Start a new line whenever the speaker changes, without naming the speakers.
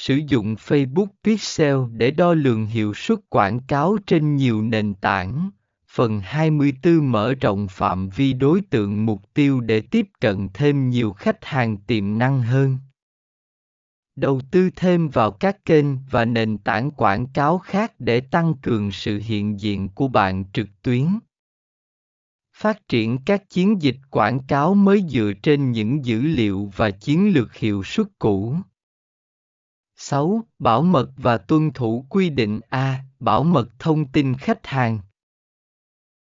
Sử dụng Facebook Pixel để đo lường hiệu suất quảng cáo trên nhiều nền tảng. Phần 24 mở rộng phạm vi đối tượng mục tiêu để tiếp cận thêm nhiều khách hàng tiềm năng hơn. Đầu tư thêm vào các kênh và nền tảng quảng cáo khác để tăng cường sự hiện diện của bạn trực tuyến. Phát triển các chiến dịch quảng cáo mới dựa trên những dữ liệu và chiến lược hiệu suất cũ. 6. Bảo mật và tuân thủ quy định A. Bảo mật thông tin khách hàng